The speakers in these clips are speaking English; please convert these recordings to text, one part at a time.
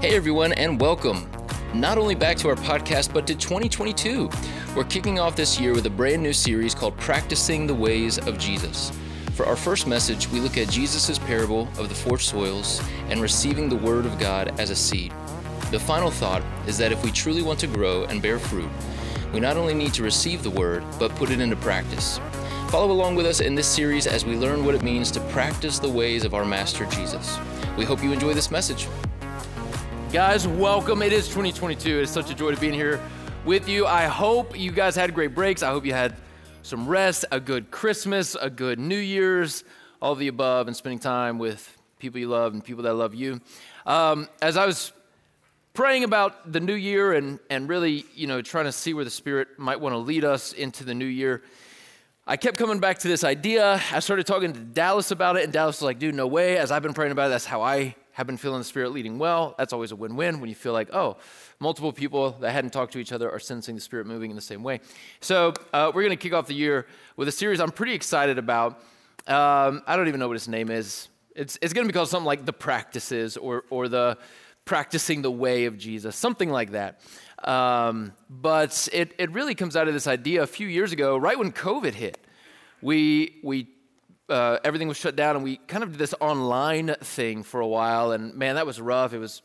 Hey, everyone, and welcome. Not only back to our podcast, but to 2022. We're kicking off this year with a brand new series called Practicing the Ways of Jesus. For our first message, we look at Jesus' parable of the four soils and receiving the Word of God as a seed. The final thought is that if we truly want to grow and bear fruit, we not only need to receive the Word, but put it into practice. Follow along with us in this series as we learn what it means to practice the ways of our Master Jesus. We hope you enjoy this message. Guys, welcome. It is 2022. It is such a joy to be in here with you. I hope you guys had great breaks. I hope you had some rest, a good Christmas, a good New Year's, all the above, and spending time with people you love and people that love you. Um, as I was praying about the new year and, and really, you know, trying to see where the Spirit might want to lead us into the new year, I kept coming back to this idea. I started talking to Dallas about it, and Dallas was like, dude, no way. As I've been praying about it, that's how I have been feeling the Spirit leading well. That's always a win win when you feel like, oh, multiple people that hadn't talked to each other are sensing the Spirit moving in the same way. So uh, we're going to kick off the year with a series I'm pretty excited about. Um, I don't even know what its name is. It's, it's going to be called something like The Practices or, or the Practicing the Way of Jesus, something like that. Um, but it, it really comes out of this idea a few years ago, right when COVID hit. We, we uh, everything was shut down, and we kind of did this online thing for a while. And man, that was rough. It was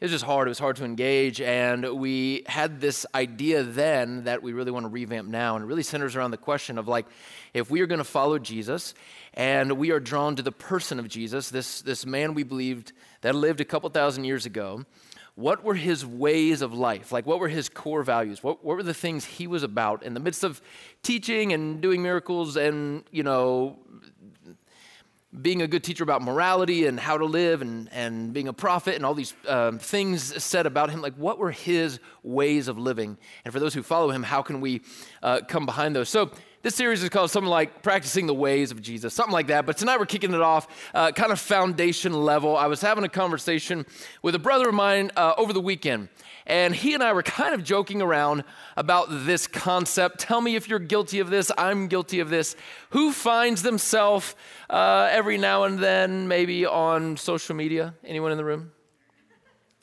it was just hard. It was hard to engage, and we had this idea then that we really want to revamp now, and it really centers around the question of like, if we are going to follow Jesus, and we are drawn to the person of Jesus, this this man we believed that lived a couple thousand years ago. What were his ways of life? Like, what were his core values? What, what were the things he was about in the midst of teaching and doing miracles and, you know, being a good teacher about morality and how to live and, and being a prophet and all these um, things said about him like what were his ways of living and for those who follow him how can we uh, come behind those so this series is called something like practicing the ways of jesus something like that but tonight we're kicking it off uh, kind of foundation level i was having a conversation with a brother of mine uh, over the weekend and he and I were kind of joking around about this concept. Tell me if you're guilty of this. I'm guilty of this. Who finds themselves uh, every now and then, maybe on social media? Anyone in the room?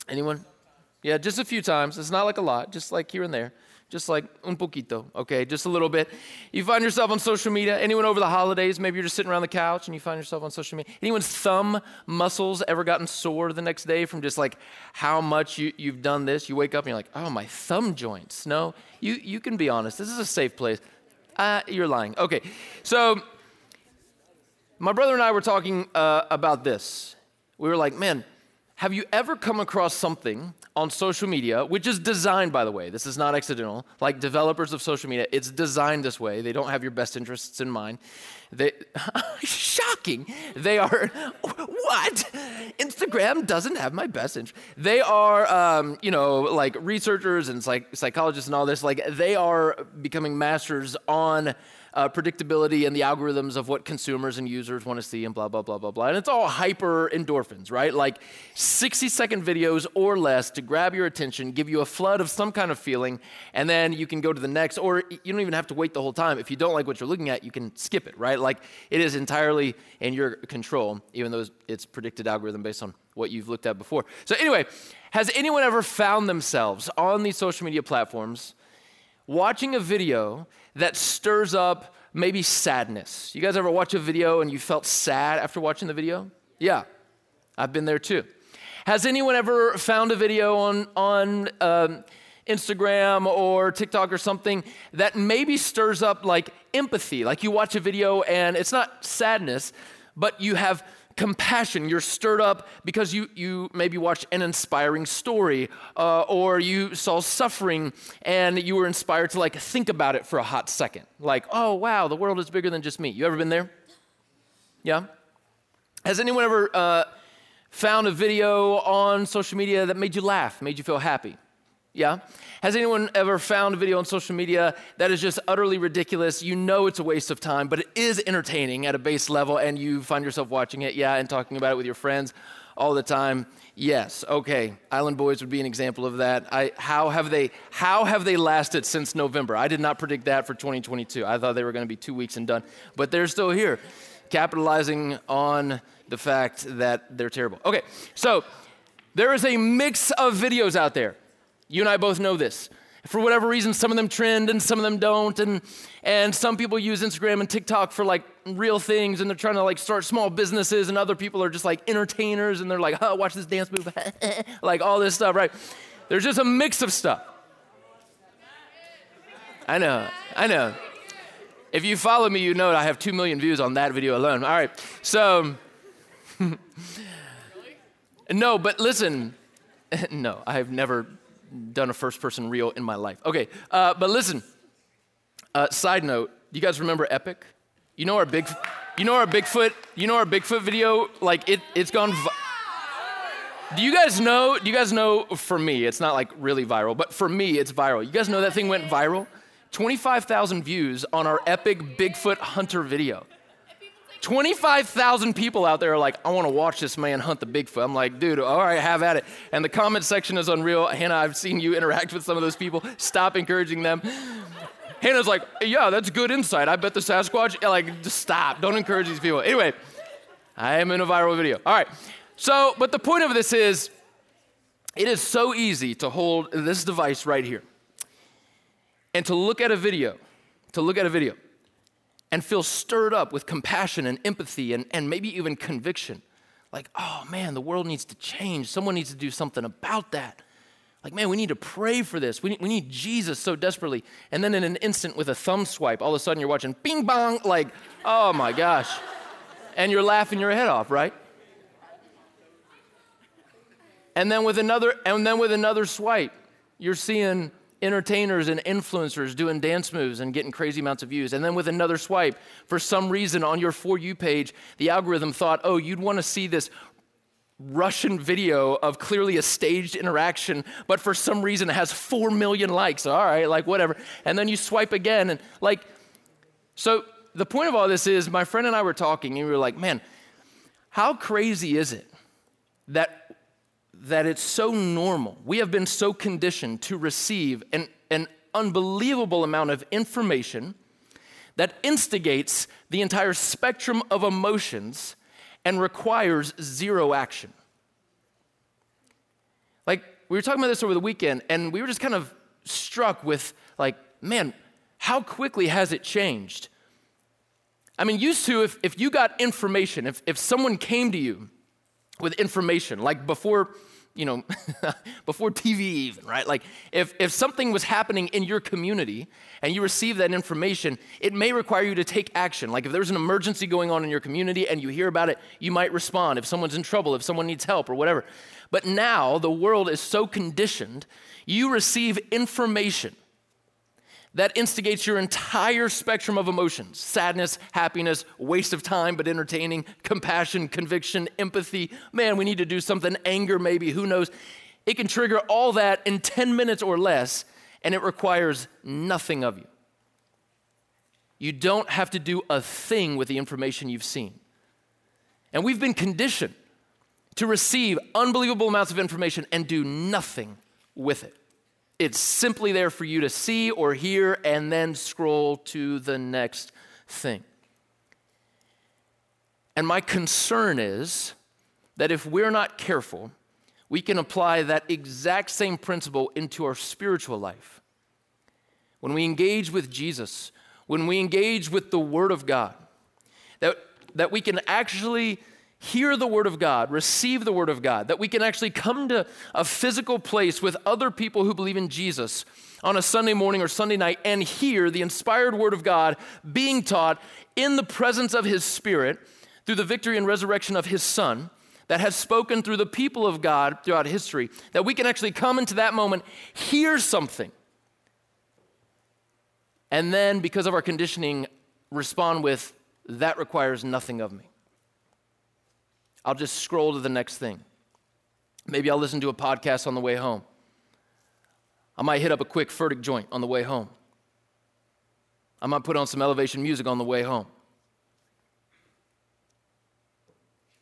Anyone? Yeah, just a few times. It's not like a lot, just like here and there just like un poquito, okay, just a little bit. You find yourself on social media. Anyone over the holidays, maybe you're just sitting around the couch and you find yourself on social media. Anyone's thumb muscles ever gotten sore the next day from just like how much you, you've done this? You wake up and you're like, oh, my thumb joints. No, you, you can be honest. This is a safe place. Uh, you're lying. Okay, so my brother and I were talking uh, about this. We were like, man, have you ever come across something on social media, which is designed, by the way, this is not accidental, like developers of social media, it's designed this way. They don't have your best interests in mind. They, shocking. They are, what? Instagram doesn't have my best interest. They are, um, you know, like researchers and psych- psychologists and all this, like they are becoming masters on uh, predictability and the algorithms of what consumers and users want to see and blah, blah, blah, blah, blah. And it's all hyper endorphins, right? Like 60 second videos or less to grab your attention, give you a flood of some kind of feeling, and then you can go to the next, or you don't even have to wait the whole time. If you don't like what you're looking at, you can skip it, right? Like it is entirely in your control, even though it's predicted algorithm based on what you've looked at before. So, anyway, has anyone ever found themselves on these social media platforms watching a video that stirs up maybe sadness. You guys ever watch a video and you felt sad after watching the video? Yeah, I've been there too. Has anyone ever found a video on, on um, Instagram or TikTok or something that maybe stirs up like empathy? Like you watch a video and it's not sadness, but you have compassion. You're stirred up because you, you maybe watched an inspiring story uh, or you saw suffering and you were inspired to like think about it for a hot second. Like, oh, wow, the world is bigger than just me. You ever been there? Yeah? Has anyone ever uh, found a video on social media that made you laugh, made you feel happy? Yeah? Has anyone ever found a video on social media that is just utterly ridiculous? You know it's a waste of time, but it is entertaining at a base level, and you find yourself watching it, yeah, and talking about it with your friends all the time. Yes, okay. Island Boys would be an example of that. I, how, have they, how have they lasted since November? I did not predict that for 2022. I thought they were going to be two weeks and done, but they're still here, capitalizing on the fact that they're terrible. Okay, so There is a mix of videos out there. You and I both know this. For whatever reason, some of them trend and some of them don't. And, and some people use Instagram and TikTok for like real things and they're trying to like start small businesses. And other people are just like entertainers and they're like, oh, watch this dance move. like all this stuff, right? There's just a mix of stuff. I know, I know. If you follow me, you know I have 2 million views on that video alone. All right, so. no, but listen, no, I have never done a first person reel in my life. Okay, uh, but listen, uh, side note, you guys remember Epic? You know our big, you know our Bigfoot, you know our Bigfoot video? Like it, it's gone. Vi- do you guys know? Do you guys know? For me, it's not like really viral, but for me, it's viral. You guys know that thing went viral? 25,000 views on our epic Bigfoot hunter video. 25,000 people out there are like, I want to watch this man hunt the Bigfoot. I'm like, dude, all right, have at it. And the comment section is unreal. Hannah, I've seen you interact with some of those people. Stop encouraging them. Hannah's like, yeah, that's good insight. I bet the Sasquatch, like, just stop. Don't encourage these people. Anyway, I am in a viral video. All right. So, but the point of this is, it is so easy to hold this device right here and to look at a video, to look at a video and feel stirred up with compassion and empathy and, and maybe even conviction. Like, oh man, the world needs to change. Someone needs to do something about that. Like, man, we need to pray for this. We need, we need Jesus so desperately. And then in an instant, with a thumb swipe, all of a sudden you're watching bing bong, like, oh my gosh. And you're laughing your head off, right? And then with another, and then with another swipe, you're seeing entertainers and influencers doing dance moves and getting crazy amounts of views. And then with another swipe, for some reason on your For You page, the algorithm thought, oh, you'd want to see this Russian video of clearly a staged interaction, but for some reason it has 4 million likes. All right, like whatever. And then you swipe again and like, so the point of all this is my friend and I were talking and we were like, man, how crazy is it that that it's so normal. We have been so conditioned to receive an, an unbelievable amount of information that instigates the entire spectrum of emotions and requires zero action. Like, we were talking about this over the weekend, and we were just kind of struck with, like, man, how quickly has it changed? I mean, used to, if, if you got information, if, if someone came to you with information, like before you know, before TV even, right? Like if, if something was happening in your community and you receive that information, it may require you to take action. Like if there's an emergency going on in your community and you hear about it, you might respond. If someone's in trouble, if someone needs help or whatever. But now the world is so conditioned, you receive information that instigates your entire spectrum of emotions sadness, happiness, waste of time but entertaining, compassion, conviction, empathy. Man, we need to do something, anger maybe, who knows. It can trigger all that in 10 minutes or less, and it requires nothing of you. You don't have to do a thing with the information you've seen. And we've been conditioned to receive unbelievable amounts of information and do nothing with it. It's simply there for you to see or hear and then scroll to the next thing. And my concern is that if we're not careful, we can apply that exact same principle into our spiritual life. When we engage with Jesus, when we engage with the Word of God, that, that we can actually hear the Word of God, receive the Word of God, that we can actually come to a physical place with other people who believe in Jesus on a Sunday morning or Sunday night and hear the inspired Word of God being taught in the presence of His Spirit through the victory and resurrection of His Son that has spoken through the people of God throughout history, that we can actually come into that moment, hear something, and then, because of our conditioning, respond with, That requires nothing of me. I'll just scroll to the next thing. Maybe I'll listen to a podcast on the way home. I might hit up a quick furtick joint on the way home. I might put on some elevation music on the way home.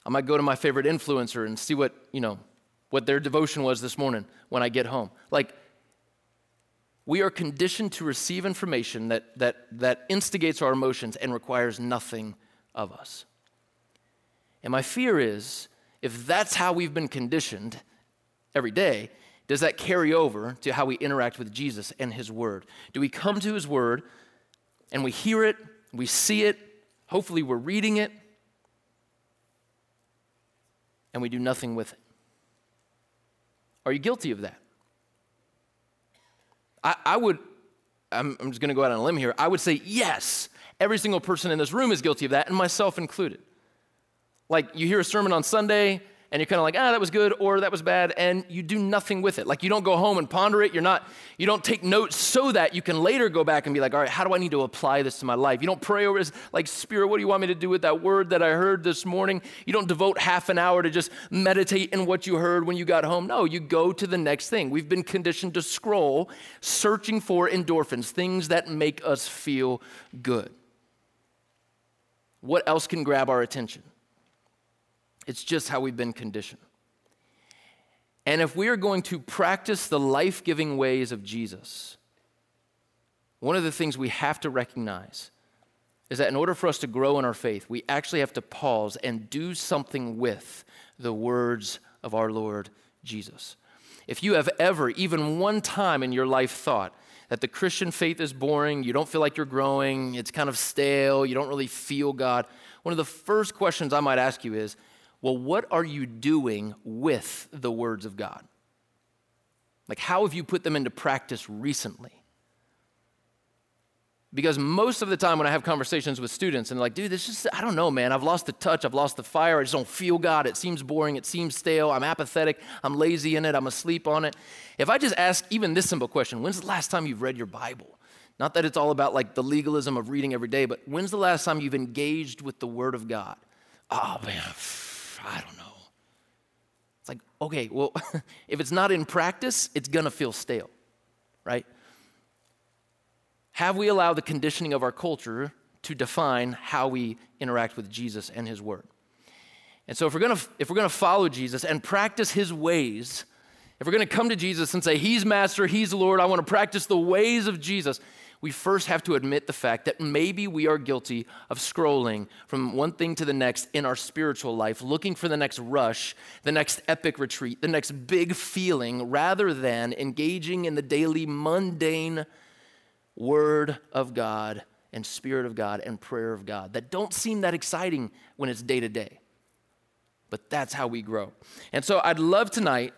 I might go to my favorite influencer and see what, you know, what their devotion was this morning when I get home. Like, we are conditioned to receive information that, that, that instigates our emotions and requires nothing of us. And my fear is if that's how we've been conditioned, every day, does that carry over to how we interact with Jesus and His Word? Do we come to His Word and we hear it, we see it, hopefully we're reading it, and we do nothing with it? Are you guilty of that? I, I would, I'm, I'm just going to go out on a limb here. I would say yes. Every single person in this room is guilty of that, and myself included. Like you hear a sermon on Sunday, and you're kind of like, ah, that was good or that was bad, and you do nothing with it. Like you don't go home and ponder it. You're not, you don't take notes so that you can later go back and be like, all right, how do I need to apply this to my life? You don't pray over this, like, Spirit, what do you want me to do with that word that I heard this morning? You don't devote half an hour to just meditate in what you heard when you got home. No, you go to the next thing. We've been conditioned to scroll, searching for endorphins, things that make us feel good. What else can grab our attention? It's just how we've been conditioned. And if we are going to practice the life giving ways of Jesus, one of the things we have to recognize is that in order for us to grow in our faith, we actually have to pause and do something with the words of our Lord Jesus. If you have ever, even one time in your life, thought that the Christian faith is boring, you don't feel like you're growing, it's kind of stale, you don't really feel God, one of the first questions I might ask you is well, what are you doing with the words of God? Like, how have you put them into practice recently? Because most of the time when I have conversations with students and they're like, dude, this is, I don't know, man, I've lost the touch, I've lost the fire, I just don't feel God, it seems boring, it seems stale, I'm apathetic, I'm lazy in it, I'm asleep on it. If I just ask even this simple question, when's the last time you've read your Bible? Not that it's all about like the legalism of reading every day, but when's the last time you've engaged with the Word of God? Oh, man, I don't know. It's like, okay, well, if it's not in practice, it's gonna feel stale, right? Have we allowed the conditioning of our culture to define how we interact with Jesus and His Word? And so, if we're gonna, if we're gonna follow Jesus and practice His ways, if we're gonna come to Jesus and say, He's Master, He's Lord, I wanna practice the ways of Jesus, we first have to admit the fact that maybe we are guilty of scrolling from one thing to the next in our spiritual life, looking for the next rush, the next epic retreat, the next big feeling, rather than engaging in the daily mundane Word of God and Spirit of God and prayer of God that don't seem that exciting when it's day to day. But that's how we grow. And so I'd love tonight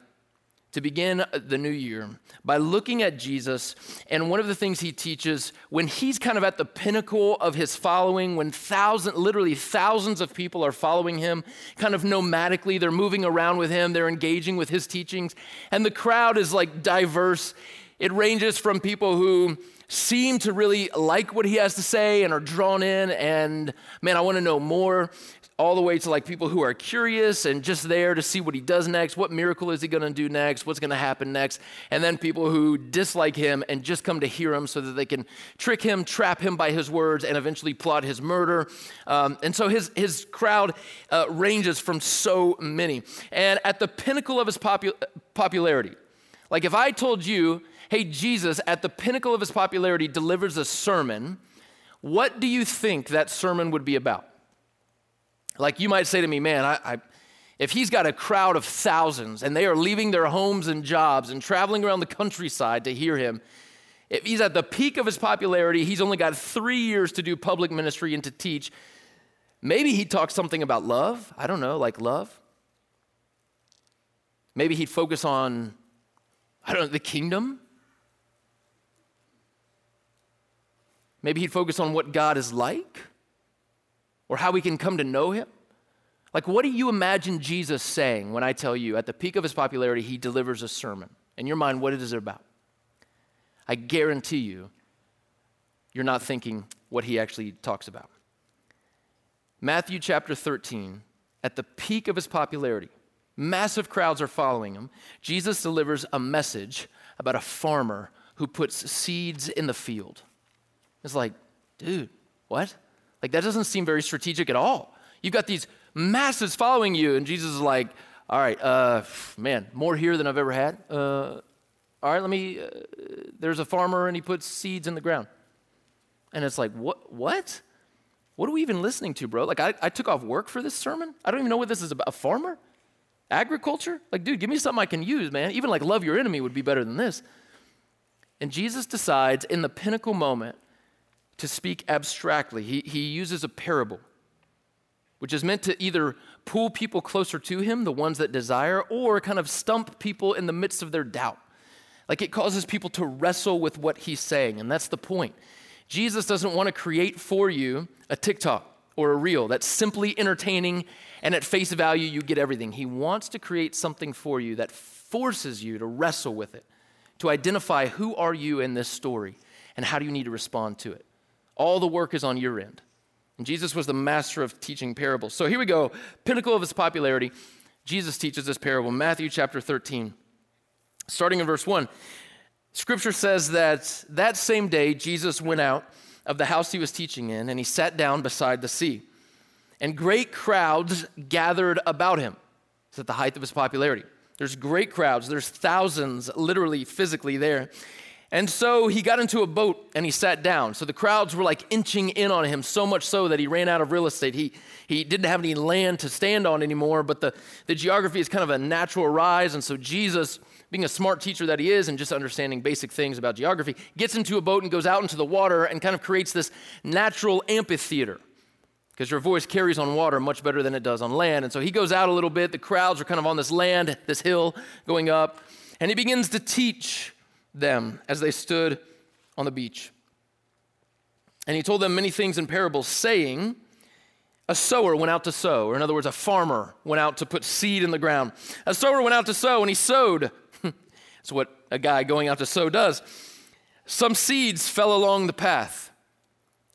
to begin the new year by looking at Jesus and one of the things he teaches when he's kind of at the pinnacle of his following, when thousands, literally thousands of people are following him, kind of nomadically, they're moving around with him, they're engaging with his teachings, and the crowd is like diverse. It ranges from people who seem to really like what he has to say and are drawn in and man i want to know more all the way to like people who are curious and just there to see what he does next. What miracle is he going to do next? What's going to happen next? And then people who dislike him and just come to hear him so that they can trick him, trap him by his words, and eventually plot his murder. Um, and so his, his crowd uh, ranges from so many. And at the pinnacle of his popu- popularity, like if I told you, hey, Jesus, at the pinnacle of his popularity, delivers a sermon, what do you think that sermon would be about? Like you might say to me, man, I, I, if he's got a crowd of thousands and they are leaving their homes and jobs and traveling around the countryside to hear him, if he's at the peak of his popularity, he's only got three years to do public ministry and to teach. Maybe he'd talk something about love. I don't know, like love. Maybe he'd focus on, I don't know, the kingdom. Maybe he'd focus on what God is like or how we can come to know him? Like, what do you imagine Jesus saying when I tell you at the peak of his popularity, he delivers a sermon? In your mind, what is it about? I guarantee you, you're not thinking what he actually talks about. Matthew chapter 13, at the peak of his popularity, massive crowds are following him. Jesus delivers a message about a farmer who puts seeds in the field. It's like, dude, what? Like, that doesn't seem very strategic at all. You've got these masses following you, and Jesus is like, all right, uh, man, more here than I've ever had. Uh, all right, let me, uh, there's a farmer and he puts seeds in the ground. And it's like, what? What? What are we even listening to, bro? Like, I, I took off work for this sermon. I don't even know what this is about. A farmer? Agriculture? Like, dude, give me something I can use, man. Even like love your enemy would be better than this. And Jesus decides in the pinnacle moment to speak abstractly. He, he uses a parable, which is meant to either pull people closer to him, the ones that desire, or kind of stump people in the midst of their doubt. Like it causes people to wrestle with what he's saying, and that's the point. Jesus doesn't want to create for you a TikTok or a reel that's simply entertaining and at face value you get everything. He wants to create something for you that forces you to wrestle with it, to identify who are you in this story and how do you need to respond to it. All the work is on your end. And Jesus was the master of teaching parables. So here we go, pinnacle of his popularity. Jesus teaches this parable, Matthew chapter 13. Starting in verse 1, scripture says that that same day Jesus went out of the house he was teaching in and he sat down beside the sea. And great crowds gathered about him. It's at the height of his popularity. There's great crowds, there's thousands literally, physically there. And so he got into a boat and he sat down. So the crowds were like inching in on him, so much so that he ran out of real estate. He, he didn't have any land to stand on anymore, but the, the geography is kind of a natural rise. And so Jesus, being a smart teacher that he is and just understanding basic things about geography, gets into a boat and goes out into the water and kind of creates this natural amphitheater because your voice carries on water much better than it does on land. And so he goes out a little bit. The crowds are kind of on this land, this hill going up, and he begins to teach them as they stood on the beach. And he told them many things in parables, saying, A sower went out to sow, or in other words, a farmer went out to put seed in the ground. A sower went out to sow, and he sowed. That's what a guy going out to sow does. Some seeds fell along the path.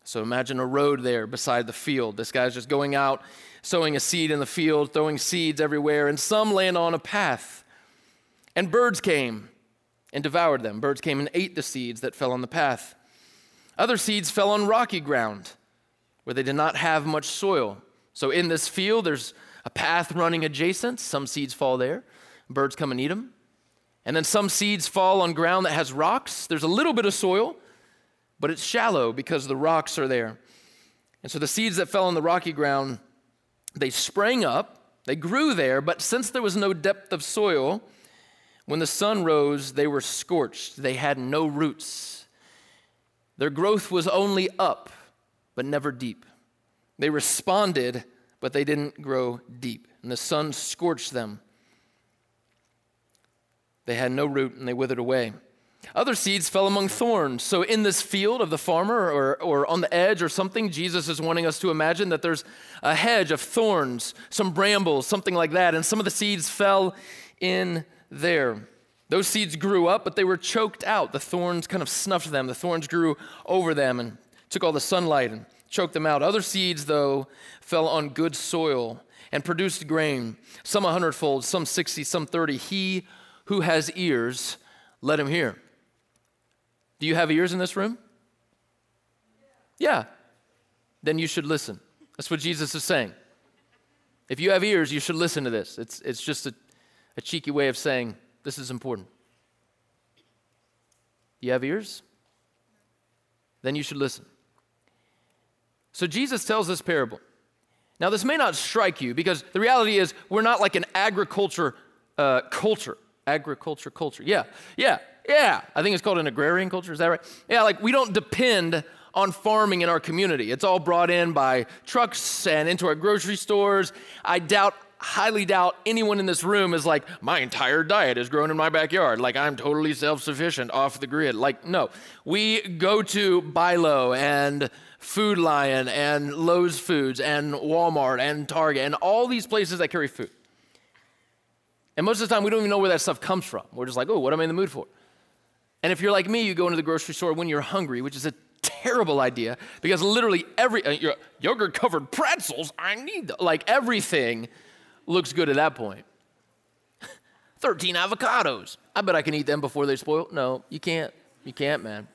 So imagine a road there beside the field. This guy's just going out, sowing a seed in the field, throwing seeds everywhere, and some land on a path. And birds came and devoured them. Birds came and ate the seeds that fell on the path. Other seeds fell on rocky ground where they did not have much soil. So in this field, there's a path running adjacent. Some seeds fall there. Birds come and eat them. And then some seeds fall on ground that has rocks. There's a little bit of soil, but it's shallow because the rocks are there. And so the seeds that fell on the rocky ground, they sprang up, they grew there, but since there was no depth of soil, when the sun rose, they were scorched. They had no roots. Their growth was only up, but never deep. They responded, but they didn't grow deep. And the sun scorched them. They had no root and they withered away. Other seeds fell among thorns. So, in this field of the farmer or, or on the edge or something, Jesus is wanting us to imagine that there's a hedge of thorns, some brambles, something like that. And some of the seeds fell in there. Those seeds grew up, but they were choked out. The thorns kind of snuffed them. The thorns grew over them and took all the sunlight and choked them out. Other seeds, though, fell on good soil and produced grain, some a hundredfold, some 60, some 30. He who has ears, let him hear. Do you have ears in this room? Yeah. Then you should listen. That's what Jesus is saying. If you have ears, you should listen to this. It's, it's just a a cheeky way of saying this is important. You have ears? Then you should listen. So Jesus tells this parable. Now, this may not strike you because the reality is we're not like an agriculture uh, culture. Agriculture culture. Yeah, yeah, yeah. I think it's called an agrarian culture. Is that right? Yeah, like we don't depend on farming in our community. It's all brought in by trucks and into our grocery stores. I doubt highly doubt anyone in this room is like, my entire diet is grown in my backyard. Like, I'm totally self sufficient off the grid. Like, no. We go to BI-LO and Food Lion and Lowe's Foods and Walmart and Target and all these places that carry food. And most of the time, we don't even know where that stuff comes from. We're just like, oh, what am I in the mood for? And if you're like me, you go into the grocery store when you're hungry, which is a terrible idea because literally every uh, yogurt covered pretzels, I need like everything looks good at that point. 13 avocados. I bet I can eat them before they spoil. No, you can't. You can't, man.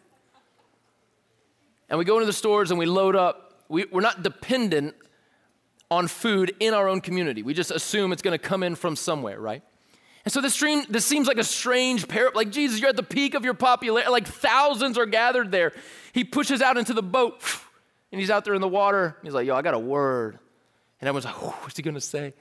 And we go into the stores and we load up. We, we're not dependent on food in our own community. We just assume it's going to come in from somewhere, right? And so this, stream, this seems like a strange pair. Like, Jesus, you're at the peak of your popularity. Like, thousands are gathered there. He pushes out into the boat, and he's out there in the water. He's like, yo, I got a word. And everyone's like, what's he going to say?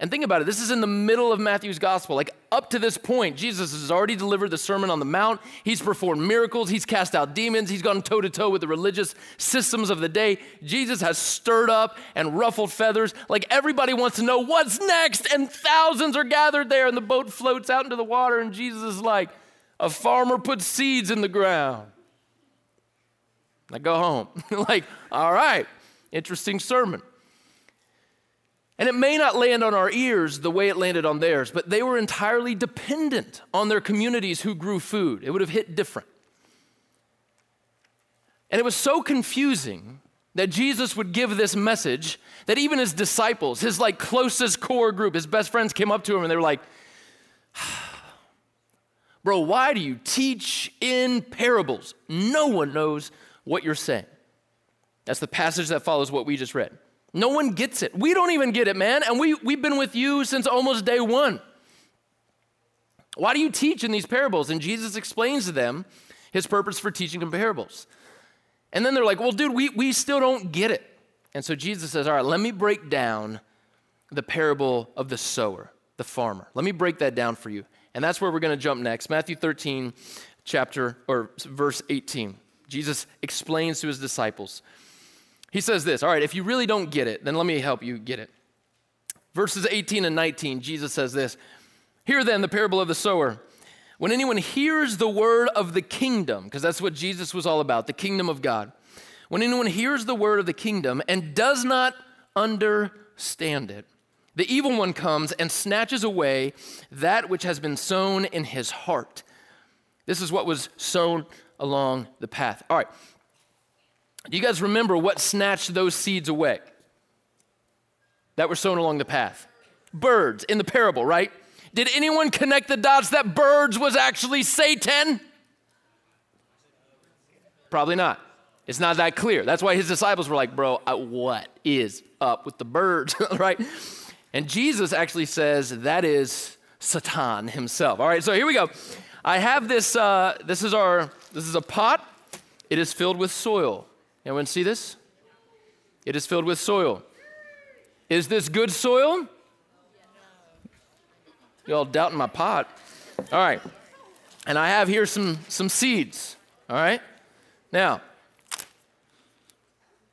And think about it, this is in the middle of Matthew's gospel. Like up to this point, Jesus has already delivered the Sermon on the Mount. He's performed miracles, he's cast out demons, he's gone toe to toe with the religious systems of the day. Jesus has stirred up and ruffled feathers. Like everybody wants to know what's next, and thousands are gathered there, and the boat floats out into the water, and Jesus is like, a farmer puts seeds in the ground. I go home. like, all right, interesting sermon. And it may not land on our ears the way it landed on theirs, but they were entirely dependent on their communities who grew food. It would have hit different. And it was so confusing that Jesus would give this message that even his disciples, his like closest core group, his best friends came up to him and they were like, Bro, why do you teach in parables? No one knows what you're saying. That's the passage that follows what we just read. No one gets it. We don't even get it, man. And we, we've been with you since almost day one. Why do you teach in these parables? And Jesus explains to them his purpose for teaching in parables. And then they're like, well, dude, we, we still don't get it. And so Jesus says, all right, let me break down the parable of the sower, the farmer. Let me break that down for you. And that's where we're going to jump next. Matthew 13, chapter, or verse 18. Jesus explains to his disciples he says this All right, if you really don't get it, then let me help you get it. Verses 18 and 19, Jesus says this Hear then the parable of the sower. When anyone hears the word of the kingdom, because that's what Jesus was all about, the kingdom of God. When anyone hears the word of the kingdom and does not understand it, the evil one comes and snatches away that which has been sown in his heart. This is what was sown along the path. All right, do you guys remember what snatched those seeds away that were sown along the path? Birds in the parable, right? Did anyone connect the dots that birds was actually Satan? Probably not. It's not that clear. That's why his disciples were like, bro, uh, what is up with the birds, right? And Jesus actually says that is Satan himself. All right, so here we go. I have this, uh, this is our, this is a pot. It is filled with soil. Anyone see this? It is filled with soil. Is this good soil? You all doubting my pot. All right. And I have here some, some seeds. All right. Now,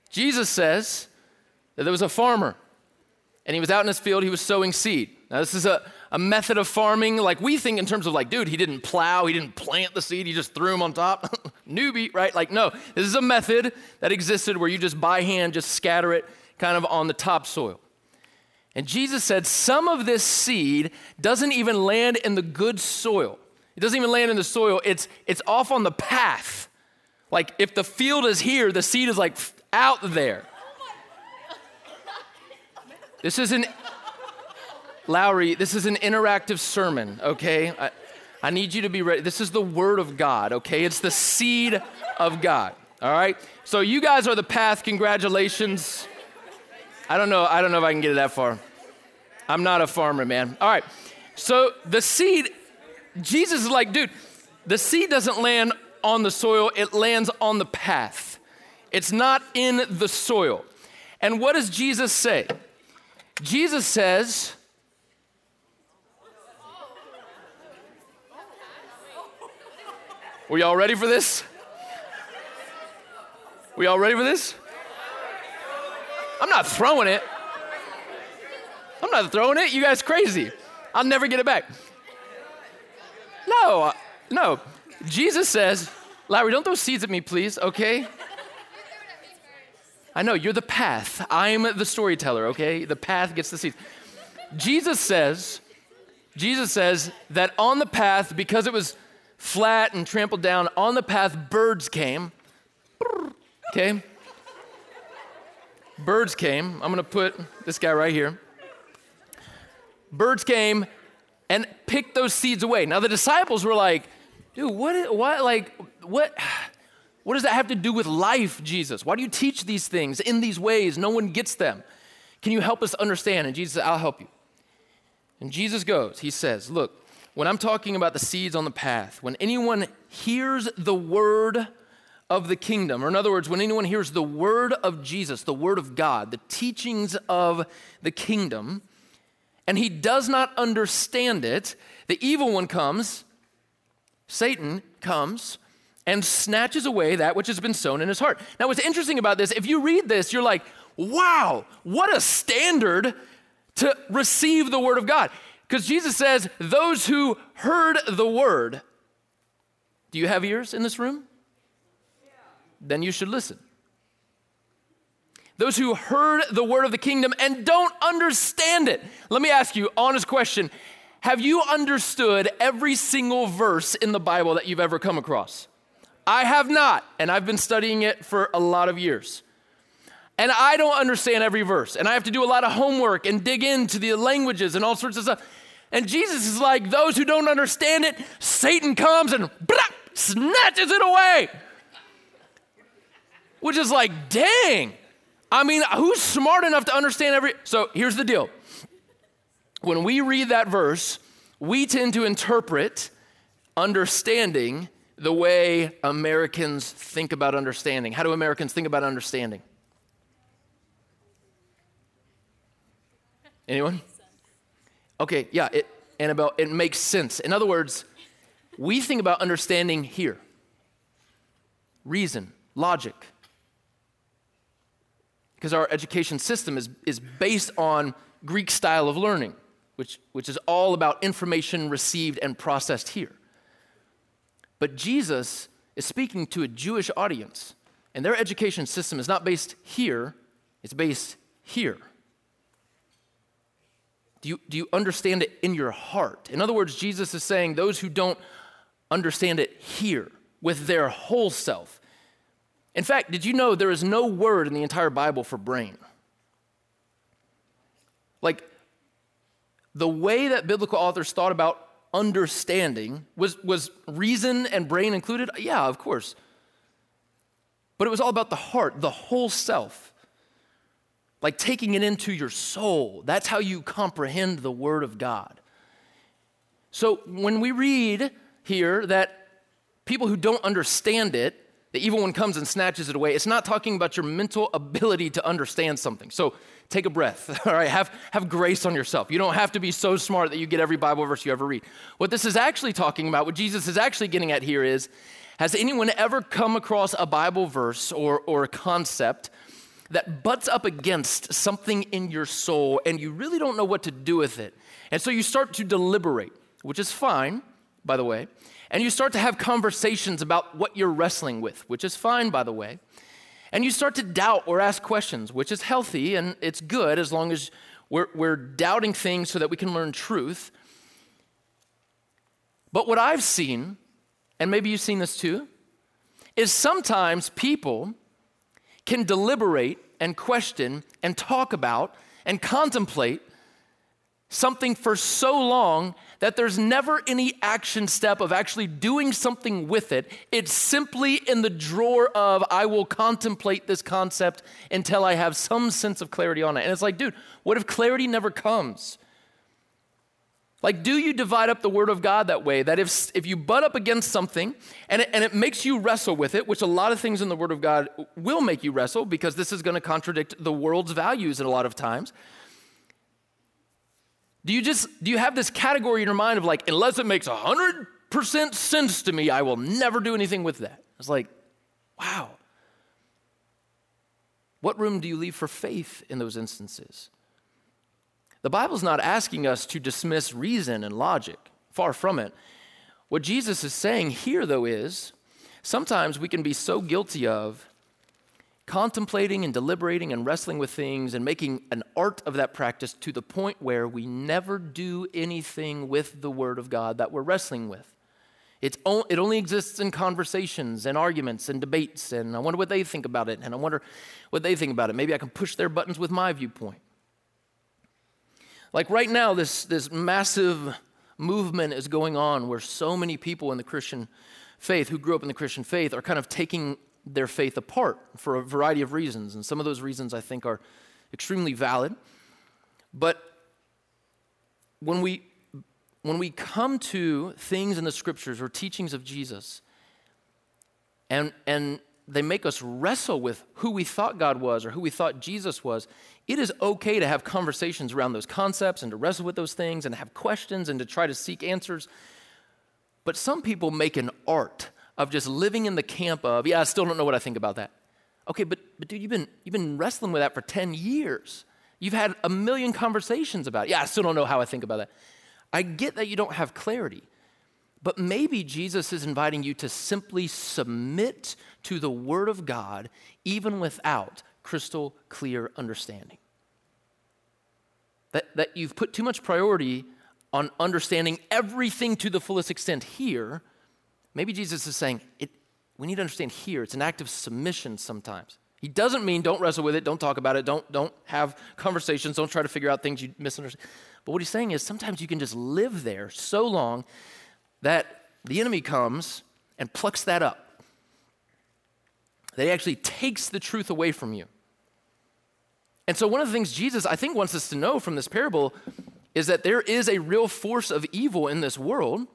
Jesus says that there was a farmer and he was out in his field, he was sowing seed. Now, this is a, a method of farming like we think in terms of like, dude, he didn't plow, he didn't plant the seed, he just threw them on top. Newbie, right? Like, no, this is a method that existed where you just by hand just scatter it kind of on the topsoil. And Jesus said some of this seed doesn't even land in the good soil. It doesn't even land in the soil. It's it's off on the path. Like if the field is here, the seed is like out there. This is an Lowry, this is an interactive sermon, okay? I, I need you to be ready. This is the word of God, okay? It's the seed of God, all right? So you guys are the path. Congratulations. I don't know. I don't know if I can get it that far. I'm not a farmer, man. All right. So the seed, Jesus is like, dude, the seed doesn't land on the soil, it lands on the path. It's not in the soil. And what does Jesus say? Jesus says, Were y'all ready for this? We all ready for this? I'm not throwing it. I'm not throwing it. You guys crazy. I'll never get it back. No, uh, no. Jesus says, Larry, don't throw seeds at me, please, okay? I know, you're the path. I'm the storyteller, okay? The path gets the seeds. Jesus says, Jesus says that on the path, because it was flat and trampled down. On the path, birds came. Okay? Birds came. I'm going to put this guy right here. Birds came and picked those seeds away. Now the disciples were like, dude, what, what, like, what, what does that have to do with life, Jesus? Why do you teach these things in these ways? No one gets them. Can you help us understand? And Jesus said, I'll help you. And Jesus goes, he says, Look, when I'm talking about the seeds on the path, when anyone hears the word of the kingdom, or in other words, when anyone hears the word of Jesus, the word of God, the teachings of the kingdom, and he does not understand it, the evil one comes, Satan comes, and snatches away that which has been sown in his heart. Now, what's interesting about this, if you read this, you're like, wow, what a standard to receive the word of God. Because Jesus says, those who heard the word. Do you have ears in this room? Yeah. Then you should listen. Those who heard the word of the kingdom and don't understand it. Let me ask you, honest question. Have you understood every single verse in the Bible that you've ever come across? I have not, and I've been studying it for a lot of years. And I don't understand every verse, and I have to do a lot of homework and dig into the languages and all sorts of stuff. And Jesus is like, those who don't understand it, Satan comes and blah, snatches it away. Which is like, dang. I mean, who's smart enough to understand every. So here's the deal. When we read that verse, we tend to interpret understanding the way Americans think about understanding. How do Americans think about understanding? Anyone? Okay, yeah, it, Annabelle, it makes sense. In other words, we think about understanding here reason, logic. Because our education system is, is based on Greek style of learning, which, which is all about information received and processed here. But Jesus is speaking to a Jewish audience, and their education system is not based here, it's based here. Do you, do you understand it in your heart? In other words, Jesus is saying those who don't understand it here with their whole self. In fact, did you know there is no word in the entire Bible for brain? Like, the way that biblical authors thought about understanding was, was reason and brain included? Yeah, of course. But it was all about the heart, the whole self. Like taking it into your soul. That's how you comprehend the Word of God. So when we read here that people who don't understand it, the evil one comes and snatches it away, it's not talking about your mental ability to understand something. So take a breath, all right? Have, have grace on yourself. You don't have to be so smart that you get every Bible verse you ever read. What this is actually talking about, what Jesus is actually getting at here is has anyone ever come across a Bible verse or, or a concept that butts up against something in your soul and you really don't know what to do with it? And so you start to deliberate, which is fine, by the way, and you start to have conversations about what you're wrestling with, which is fine, by the way. And you start to doubt or ask questions, which is healthy and it's good as long as we're, we're doubting things so that we can learn truth. But what I've seen, and maybe you've seen this too, is sometimes people can deliberate and question and talk about and contemplate something for so long that there's never any action step of actually doing something with it. It's simply in the drawer of, I will contemplate this concept until I have some sense of clarity on it. And it's like, dude, what if clarity never comes? Like, do you divide up the Word of God that way? That if, if you butt up against something and it, and it makes you wrestle with it, which a lot of things in the Word of God will make you wrestle because this is going to contradict the world's values in a lot of times. Do you just do you have this category in your mind of like, unless it makes hundred percent sense to me, I will never do anything with that? It's like, wow. What room do you leave for faith in those instances? The Bible's not asking us to dismiss reason and logic, far from it. What Jesus is saying here, though, is sometimes we can be so guilty of contemplating and deliberating and wrestling with things and making an art of that practice to the point where we never do anything with the Word of God that we're wrestling with. O- it only exists in conversations and arguments and debates, and I wonder what they think about it, and I wonder what they think about it. Maybe I can push their buttons with my viewpoint. Like right now, this, this massive movement is going on where so many people in the Christian faith, who grew up in the Christian faith, are kind of taking their faith apart for a variety of reasons. And some of those reasons I think are extremely valid. But when we, when we come to things in the scriptures or teachings of Jesus, and, and they make us wrestle with who we thought God was or who we thought Jesus was. It is okay to have conversations around those concepts and to wrestle with those things and have questions and to try to seek answers. But some people make an art of just living in the camp of, yeah, I still don't know what I think about that. Okay, but, but dude, you've been, you've been wrestling with that for 10 years. You've had a million conversations about it. Yeah, I still don't know how I think about that. I get that you don't have clarity, but maybe Jesus is inviting you to simply submit to the Word of God, even without crystal clear understanding. That, that you've put too much priority on understanding everything to the fullest extent here. Maybe Jesus is saying, it, we need to understand here. It's an act of submission sometimes. He doesn't mean don't wrestle with it, don't talk about it, don't, don't have conversations, don't try to figure out things you misunderstand. But what he's saying is sometimes you can just live there so long that the enemy comes and plucks that up that he actually takes the truth away from you. And so, one of the things Jesus, I think, wants us to know from this parable is that there is a real force of evil in this world.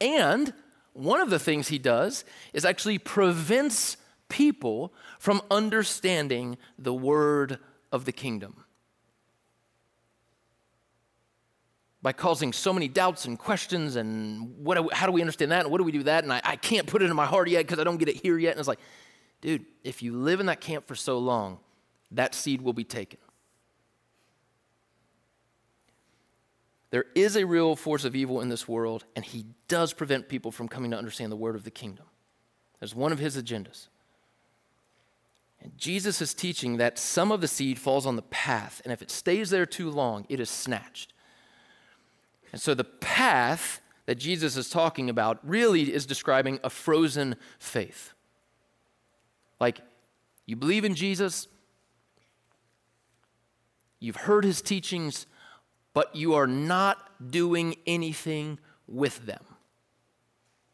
And one of the things he does is actually prevents people from understanding the word of the kingdom. By causing so many doubts and questions, and what, how do we understand that, and what do we do that, and I, I can't put it in my heart yet because I don't get it here yet. And it's like, dude, if you live in that camp for so long, that seed will be taken. There is a real force of evil in this world, and he does prevent people from coming to understand the word of the kingdom. That's one of his agendas. And Jesus is teaching that some of the seed falls on the path, and if it stays there too long, it is snatched. And so the path that Jesus is talking about really is describing a frozen faith. Like, you believe in Jesus, you've heard his teachings, but you are not doing anything with them.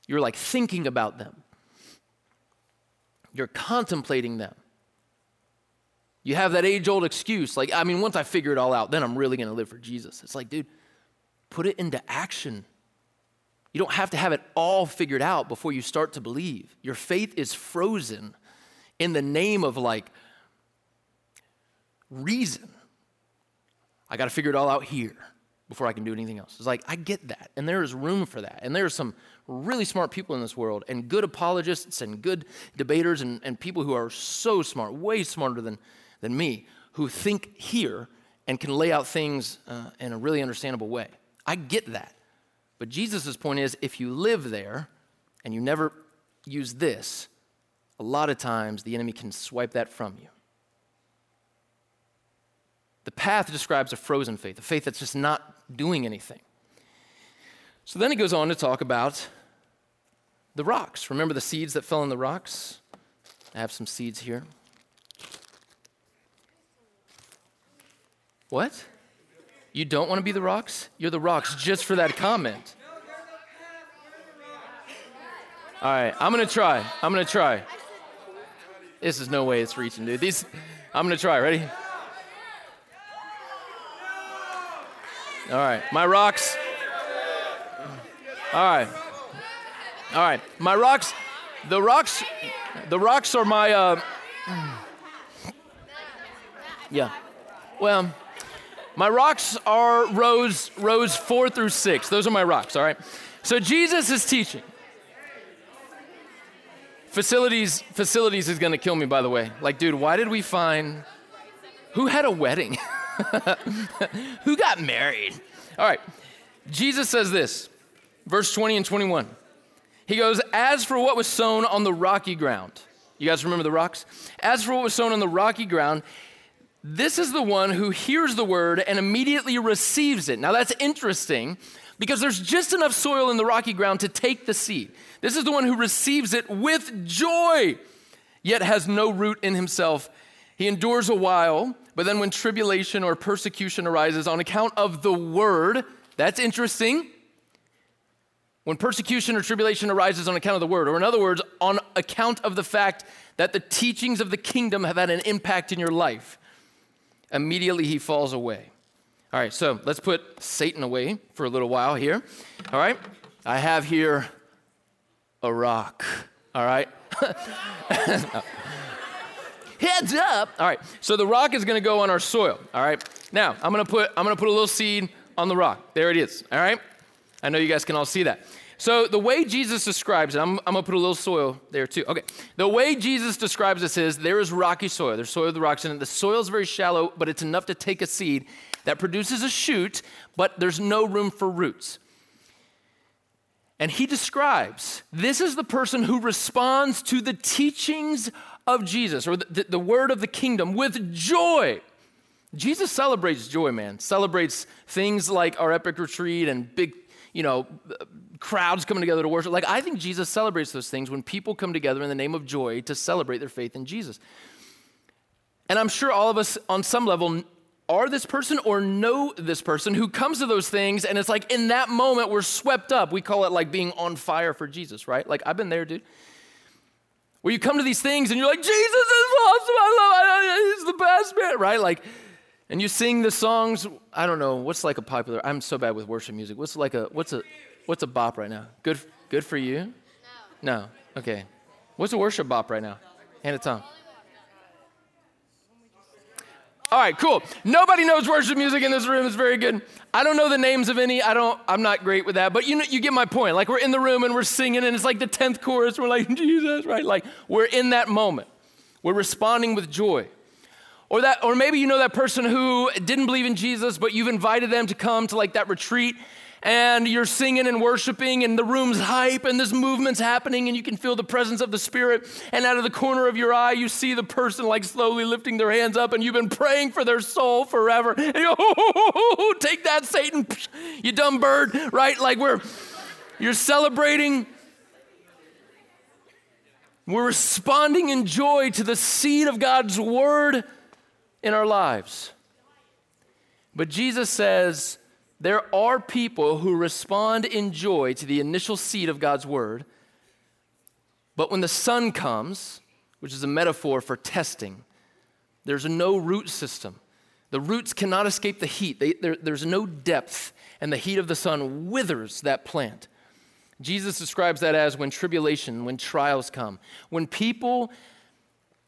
You're like thinking about them, you're contemplating them. You have that age old excuse, like, I mean, once I figure it all out, then I'm really gonna live for Jesus. It's like, dude, put it into action. You don't have to have it all figured out before you start to believe. Your faith is frozen in the name of like reason. I got to figure it all out here before I can do anything else. It's like, I get that. And there is room for that. And there are some really smart people in this world, and good apologists, and good debaters, and, and people who are so smart, way smarter than, than me, who think here and can lay out things uh, in a really understandable way. I get that. But Jesus' point is if you live there and you never use this, a lot of times the enemy can swipe that from you. The path describes a frozen faith, a faith that's just not doing anything. So then he goes on to talk about the rocks. Remember the seeds that fell in the rocks? I have some seeds here. What? You don't want to be the rocks? You're the rocks just for that comment. All right, I'm going to try. I'm going to try. This is no way it's reaching, dude. These, I'm going to try. Ready? All right, my rocks. All right. All right, my rocks. The rocks. The rocks are my. Uh, yeah. Well, my rocks are rows rows four through six. Those are my rocks. All right. So Jesus is teaching. Facilities facilities is gonna kill me. By the way, like, dude, why did we find? Who had a wedding? Who got married? All right. Jesus says this, verse 20 and 21. He goes, As for what was sown on the rocky ground, you guys remember the rocks? As for what was sown on the rocky ground, this is the one who hears the word and immediately receives it. Now that's interesting because there's just enough soil in the rocky ground to take the seed. This is the one who receives it with joy, yet has no root in himself. He endures a while. But then when tribulation or persecution arises on account of the word, that's interesting. When persecution or tribulation arises on account of the word, or in other words, on account of the fact that the teachings of the kingdom have had an impact in your life, immediately he falls away. All right, so let's put Satan away for a little while here. All right, I have here a rock. All right, Heads up. All right. So the rock is to go on our soil. All right. Now I'm to put I'm to put a little seed on the rock. There it is. All right. I know you guys can all see that. So the way Jesus describes it, I'm, I'm to put a little soil there too. Okay. The way Jesus describes this is there is rocky soil. There's soil with the rocks in it. The soil is very shallow, but it's enough to take a seed that produces a shoot, but there's no room for roots. And he describes this is the person who responds to the teachings of Jesus or the, the, word of the kingdom with joy. Jesus celebrates joy, man. Celebrates things like our epic retreat and big, you know, crowds coming together to worship. Like, I think Jesus celebrates those things when people come together in the name of joy to celebrate their faith in Jesus. And I'm sure all of us, on some level, are this person or know this person who comes to those things and it's like in that moment we're swept up. We call it like being on fire for Jesus, right? Like I've been there, dude. Where you come to these things and you're like, Jesus is awesome. I love. He's the best man, right? Like, and you sing the songs. I don't know what's like a popular. I'm so bad with worship music. What's like a what's a what's a bop right now? Good good for you. No. No. Okay. What's a worship bop right now? Hand it Tom. All right, cool. Nobody knows worship music in this room. It's very good. I don't know the names of any. I don't. I'm not great with that. But you know, you get my point. Like we're in the room and we're singing, and it's like the tenth chorus. We're like Jesus, right? Like we're in that moment. We're responding with joy. Or that, or maybe you know that person who didn't believe in Jesus, but you've invited them to come to like that retreat, and you're singing and worshiping, and the room's hype, and this movement's happening, and you can feel the presence of the Spirit. And out of the corner of your eye, you see the person like slowly lifting their hands up, and you've been praying for their soul forever. And you go, oh, take that, Satan, you dumb bird, right? Like we're, you're celebrating. We're responding in joy to the seed of God's word in our lives. But Jesus says, there are people who respond in joy to the initial seed of God's word, but when the sun comes, which is a metaphor for testing, there's no root system. The roots cannot escape the heat, they, there, there's no depth, and the heat of the sun withers that plant. Jesus describes that as when tribulation, when trials come, when people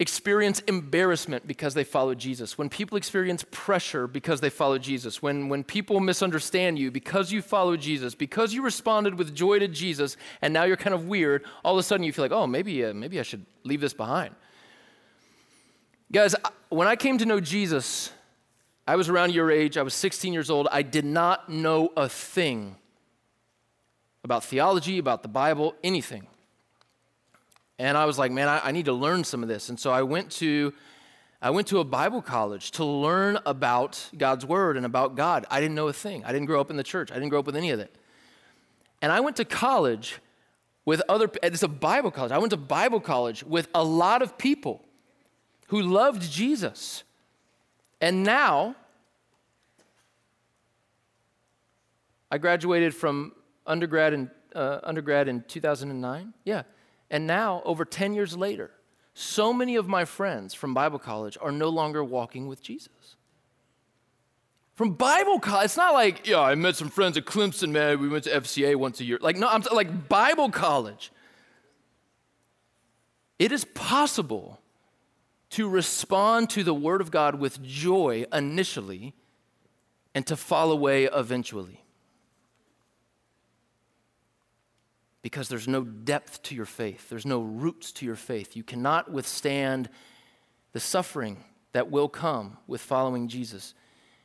experience embarrassment because they follow Jesus, when people experience pressure because they follow Jesus, when, when people misunderstand you because you follow Jesus, because you responded with joy to Jesus and now you're kind of weird, all of a sudden you feel like, oh, maybe, uh, maybe I should leave this behind. Guys, when I came to know Jesus, I was around your age, I was 16 years old, I did not know a thing about theology, about the Bible, anything. And I was like, man, I, I need to learn some of this. And so I went to I went to a Bible college to learn about God's word and about God. I didn't know a thing. I didn't grow up in the church. I didn't grow up with any of it. And I went to college with other it's a Bible college. I went to Bible college with a lot of people who loved Jesus. And now I graduated from undergrad in uh, undergrad in 2009. Yeah. And now, over 10 years later, so many of my friends from Bible college are no longer walking with Jesus. From Bible college, it's not like, yeah, I met some friends at Clemson, man. We went to FCA once a year. Like, no, I'm like Bible college. It is possible to respond to the Word of God with joy initially and to fall away eventually. Because there's no depth to your faith, there's no roots to your faith. You cannot withstand the suffering that will come with following Jesus.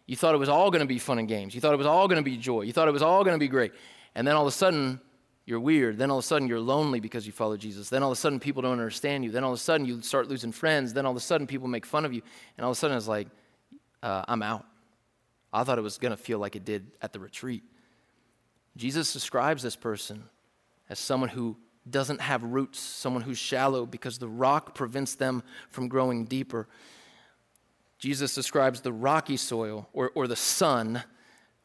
You thought it was all going to be fun and games. You thought it was all going to be joy. You thought it was all going to be great. And then all of a sudden, you're weird. Then all of a sudden, you're lonely because you follow Jesus. Then all of a sudden, people don't understand you. Then all of a sudden, you start losing friends. Then all of a sudden, people make fun of you. And all of a sudden, it's like, uh, I'm out. I thought it was going to feel like it did at the retreat. Jesus describes this person as someone who doesn't have roots, someone who's shallow because the rock prevents them from growing deeper. Jesus describes the rocky soil or, or the sun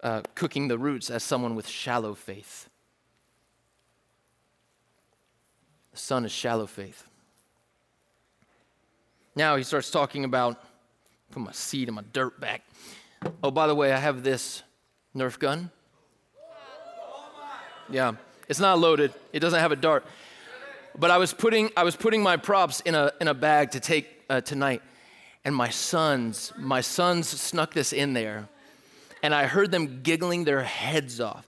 uh, cooking the roots as someone with shallow faith. The sun is shallow faith. Now he starts talking about, put my seed in my dirt back. Oh, by the way, I have this Nerf gun. Yeah. It's not loaded, it doesn't have a dart. but I was putting I was putting my props in a in a bag to take uh, tonight, and my sons my sons snuck this in there, and I heard them giggling their heads off,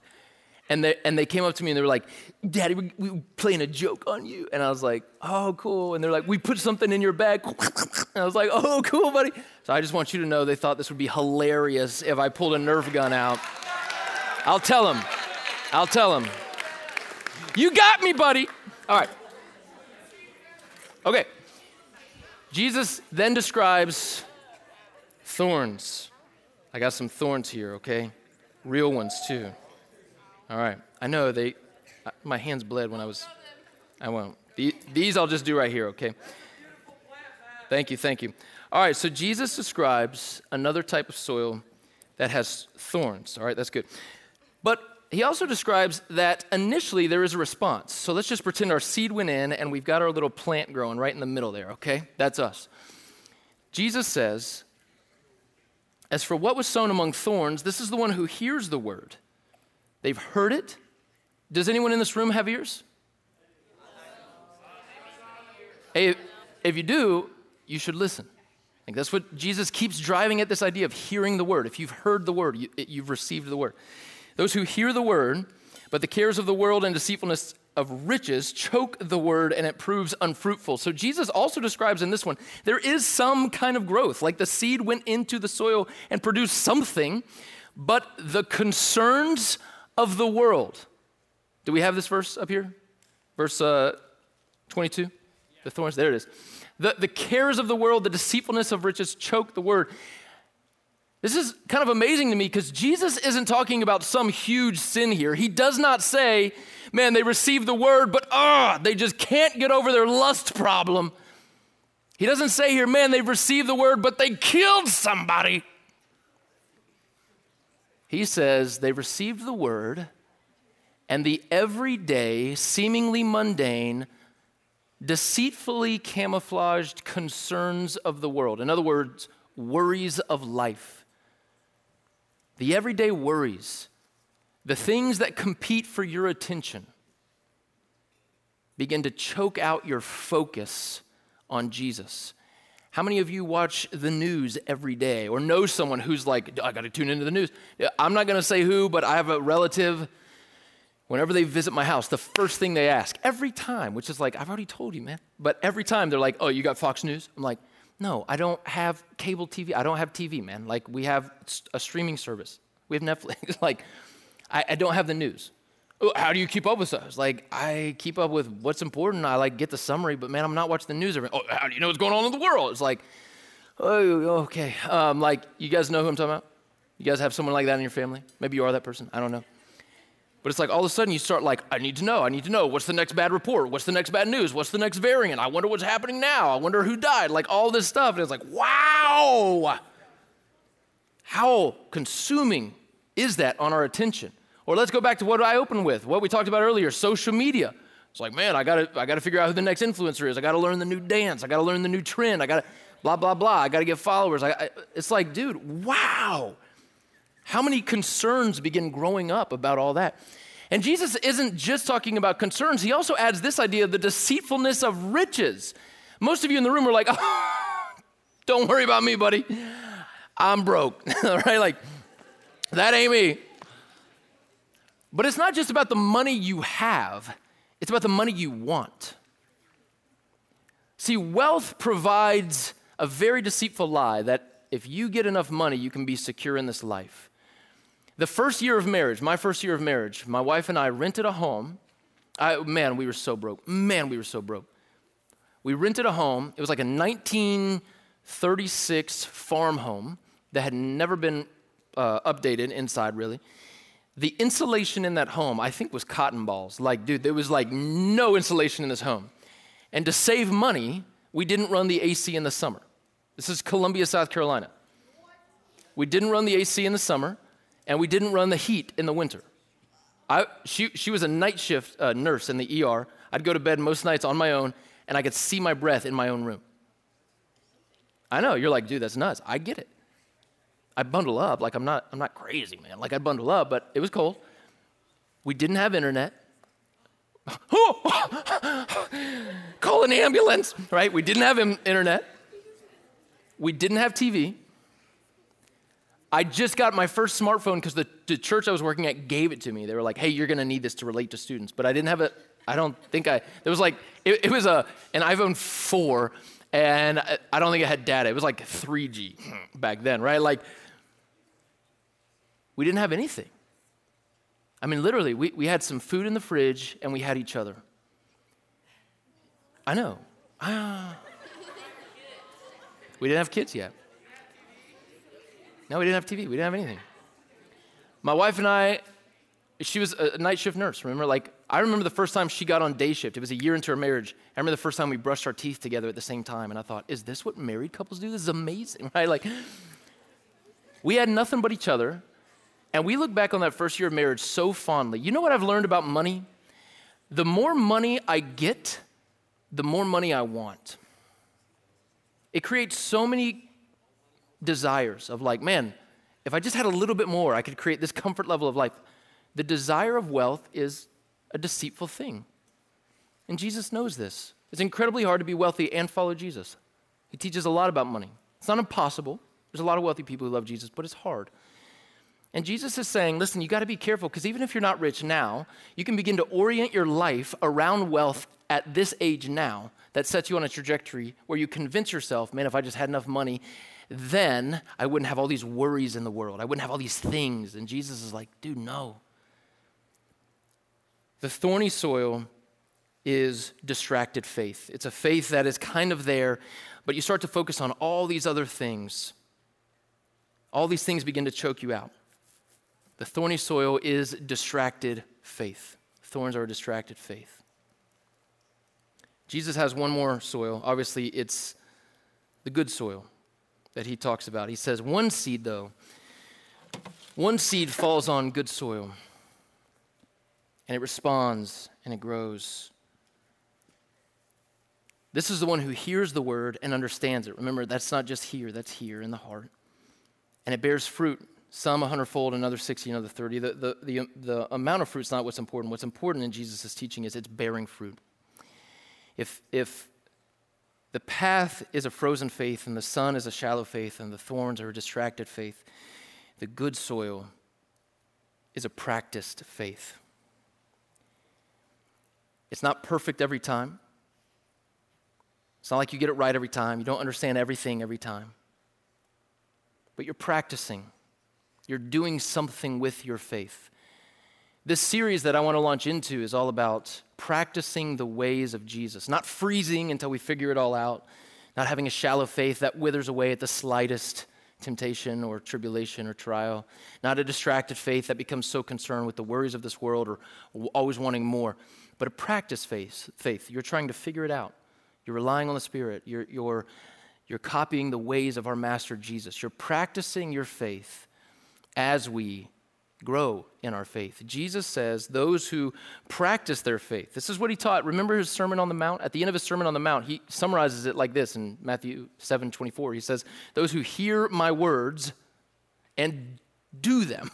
and they and they came up to me and they were like, "Daddy, we, we playing a joke on you," and I was like, "Oh, cool," and they're like, "We put something in your bag," and I was like, "Oh, cool, buddy." So I just want you to know they thought this would be hilarious if I pulled a Nerf gun out. I'll tell them. I'll tell them. You got me, buddy. All right. Okay. Jesus then describes thorns. I got some thorns here, okay? Real ones, too. All right. I know they, my hands bled when I was, I won't. These I'll just do right here, okay? Thank you, thank you. All right, so Jesus describes another type of soil that has thorns. All right, that's good. But he also describes that initially there is a response. So let's just pretend our seed went in and we've got our little plant growing right in the middle there, okay? That's us. Jesus says, As for what was sown among thorns, this is the one who hears the word. They've heard it. Does anyone in this room have ears? Hey, if you do, you should listen. Like that's what Jesus keeps driving at this idea of hearing the word. If you've heard the word, you, you've received the word. Those who hear the word, but the cares of the world and deceitfulness of riches choke the word and it proves unfruitful. So Jesus also describes in this one there is some kind of growth, like the seed went into the soil and produced something, but the concerns of the world. Do we have this verse up here? Verse uh, 22? The thorns, there it is. The, the cares of the world, the deceitfulness of riches choke the word this is kind of amazing to me because Jesus isn't talking about some huge sin here. He does not say, man, they received the word, but ah, they just can't get over their lust problem. He doesn't say here, man, they've received the word, but they killed somebody. He says they received the word, and the everyday, seemingly mundane, deceitfully camouflaged concerns of the world, in other words, worries of life the everyday worries, the things that compete for your attention, begin to choke out your focus on Jesus. How many of you watch the news every day or know someone who's like, I got to tune into the news? I'm not to say who, but I have a relative. Whenever they visit my house, the first thing they ask, every time, which is like, I've already told you, man, but every time they're like, Oh, you got Fox News? I'm like, no, I don't have cable TV. I don't have TV, man. Like, we have a streaming service. We have Netflix. like, I, I, don't have the news. Oh, how do you keep up with us? Like, I keep up with what's important. I like get the summary, but man, I'm not watching the news. Every, oh, how do you know what's going on in the world? It's like, oh, okay. Um, like, you guys know who I'm talking about? You guys have someone like that in your family? Maybe you are that person. I don't know. But it's like all of a sudden you start like, I need to know, I need to know. What's the next bad report? What's the next bad news? What's the next variant? I wonder what's happening now. I wonder who died. Like all this stuff. And it's like, wow. How consuming is that on our attention? Or let's go back to what I opened with, what we talked about earlier, social media. It's like, man, I gotta, I gotta figure out who the next influencer is. I gotta learn the new dance. I gotta learn the new trend. I gotta, blah, blah, blah. I gotta get followers. I, I, it's like, dude, wow. How many concerns begin growing up about all that? And Jesus isn't just talking about concerns, he also adds this idea of the deceitfulness of riches. Most of you in the room are like, oh, don't worry about me, buddy. I'm broke, right? Like, that ain't me. But it's not just about the money you have, it's about the money you want. See, wealth provides a very deceitful lie that if you get enough money, you can be secure in this life. The first year of marriage, my first year of marriage, my wife and I rented a home. I, man, we were so broke. Man, we were so broke. We rented a home. It was like a 1936 farm home that had never been uh, updated inside, really. The insulation in that home, I think, was cotton balls. Like, dude, there was like no insulation in this home. And to save money, we didn't run the AC in the summer. This is Columbia, South Carolina. We didn't run the AC in the summer and we didn't run the heat in the winter. I, she, she was a night shift uh, nurse in the ER. I'd go to bed most nights on my own, and I could see my breath in my own room. I know, you're like, dude, that's nuts. I get it. I bundle up, like I'm not, I'm not crazy, man. Like I bundle up, but it was cold. We didn't have internet. call an ambulance, right? We didn't have internet. We didn't have TV. I just got my first smartphone because the, the, church I was working at gave it to me. They were like, hey, you're going to need this to relate to students. But I didn't have it. I don't think I, it was like, it, it was a, an iPhone 4, and I, I don't think it had data. It was like 3G back then, right? Like, we didn't have anything. I mean, literally, we, we had some food in the fridge and we had each other. I know. Ah. We didn't have kids yet. No, we didn't have TV. We didn't have anything. My wife and I, she was a night shift nurse, remember? Like, I remember the first time she got on day shift. It was a year into her marriage. I remember the first time we brushed our teeth together at the same time, and I thought, is this what married couples do? This is amazing, right? Like, we had nothing but each other, and we look back on that first year of marriage so fondly. You know what I've learned about money? The more money I get, the more money I want. It creates so many desires of like, man, if I just had a little bit more, I could create this comfort level of life. The desire of wealth is a deceitful thing. And Jesus knows this. It's incredibly hard to be wealthy and follow Jesus. He teaches a lot about money. It's not impossible. There's a lot of wealthy people who love Jesus, but it's hard. And Jesus is saying, listen, you got to be careful because even if you're not rich now, you can begin to orient your life around wealth at this age now that sets you on a trajectory where you convince yourself, man, if I just had enough money, then I wouldn't have all these worries in the world. I wouldn't have all these things. And Jesus is like, dude, no. The thorny soil is distracted faith. It's a faith that is kind of there, but you start to focus on all these other things. All these things begin to choke you out. The thorny soil is distracted faith. Thorns are a distracted faith. Jesus has one more soil. Obviously, it's the good soil that he talks about. He says, One seed, though, one seed falls on good soil, and it responds and it grows. This is the one who hears the word and understands it. Remember, that's not just here, that's here in the heart. And it bears fruit, some a hundredfold, another 60, another 30. The, the, the, the amount of fruit is not what's important. What's important in Jesus' teaching is it's bearing fruit. If, if the path is a frozen faith, and the sun is a shallow faith, and the thorns are a distracted faith, the good soil is a practiced faith. It's not perfect every time. It's not like you get it right every time. You don't understand everything every time. But you're practicing, you're doing something with your faith. This series that I want to launch into is all about practicing the ways of Jesus, not freezing until we figure it all out, not having a shallow faith that withers away at the slightest temptation or tribulation or trial, not a distracted faith that becomes so concerned with the worries of this world or always wanting more, but a practice faith. faith. You're trying to figure it out. You're relying on the Spirit. You're, you're, you're copying the ways of our Master Jesus. You're practicing your faith as we grow in our faith. Jesus says those who practice their faith. This is what he taught. Remember his Sermon on the Mount? At the end of his Sermon on the Mount, he summarizes it like this in Matthew 7 24. He says, Those who hear my words and do them.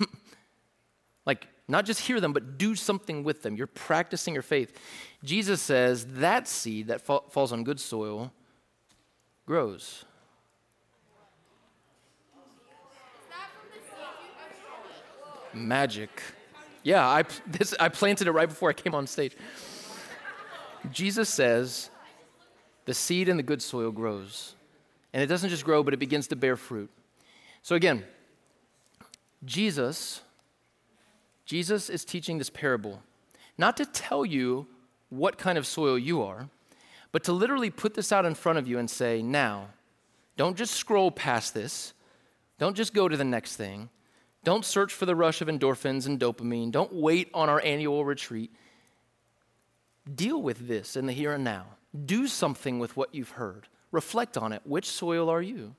like, not just hear them, but do something with them. You're practicing your faith. Jesus says that seed that fa- falls on good soil grows. Magic. Yeah, I, this, I planted it right before I came on stage. Jesus says the seed in the good soil grows. And it doesn't just grow, but it begins to bear fruit. So again, Jesus, Jesus is teaching this parable, not to tell you what kind of soil you are, but to literally put this out in front of you and say, now, don't just scroll past this. Don't just go to the next thing. Don't search for the rush of endorphins and dopamine. Don't wait on our annual retreat. Deal with this in the here and now. Do something with what you've heard. Reflect on it. Which soil are you?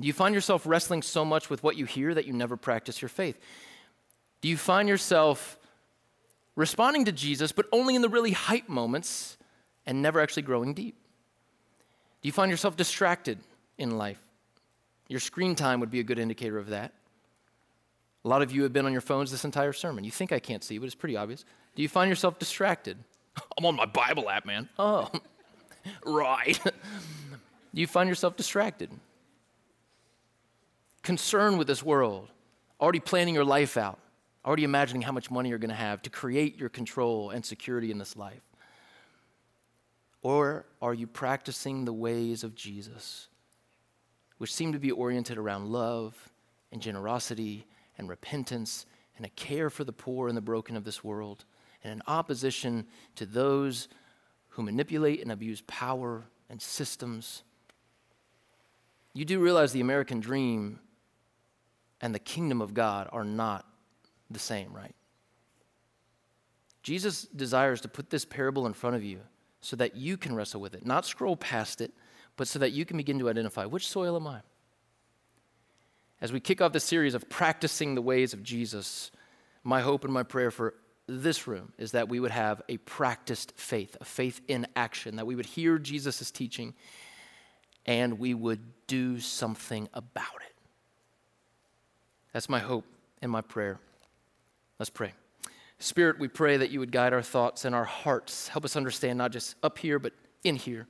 Do you find yourself wrestling so much with what you hear that you never practice your faith? Do you find yourself responding to Jesus, but only in the really hype moments and never actually growing deep? Do you find yourself distracted in life? Your screen time would be a good indicator of that. A lot of you have been on your phones this entire sermon. You think I can't see, but it's pretty obvious. Do you find yourself distracted? I'm on my Bible app, man. Oh, right. Do you find yourself distracted? Concerned with this world, already planning your life out, already imagining how much money you're going to have to create your control and security in this life? Or are you practicing the ways of Jesus, which seem to be oriented around love and generosity and repentance and a care for the poor and the broken of this world, and in opposition to those who manipulate and abuse power and systems? You do realize the American dream and the kingdom of God are not the same, right? Jesus desires to put this parable in front of you so that you can wrestle with it, not scroll past it, but so that you can begin to identify which soil am I? As we kick off this series of practicing the ways of Jesus, my hope and my prayer for this room is that we would have a practiced faith, a faith in action, that we would hear Jesus' teaching and we would do something about it. That's my hope and my prayer. Let's pray. Spirit, we pray that you would guide our thoughts and our hearts. Help us understand not just up here, but in here.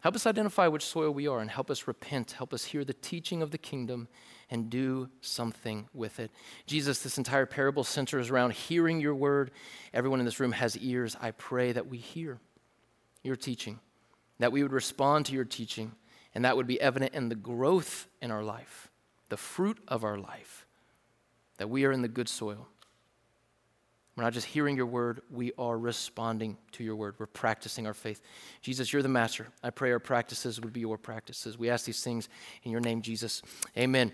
Help us identify which soil we are and help us repent. Help us hear the teaching of the kingdom and do something with it. Jesus, this entire parable centers around hearing your word. Everyone in this room has ears. I pray that we hear your teaching, that we would respond to your teaching, and that would be evident in the growth in our life, the fruit of our life, that we are in the good soil. We're not just hearing your word, we are responding to your word. We're practicing our faith. Jesus, you're the master. I pray our practices would be your practices. We ask these things in your name, Jesus. Amen.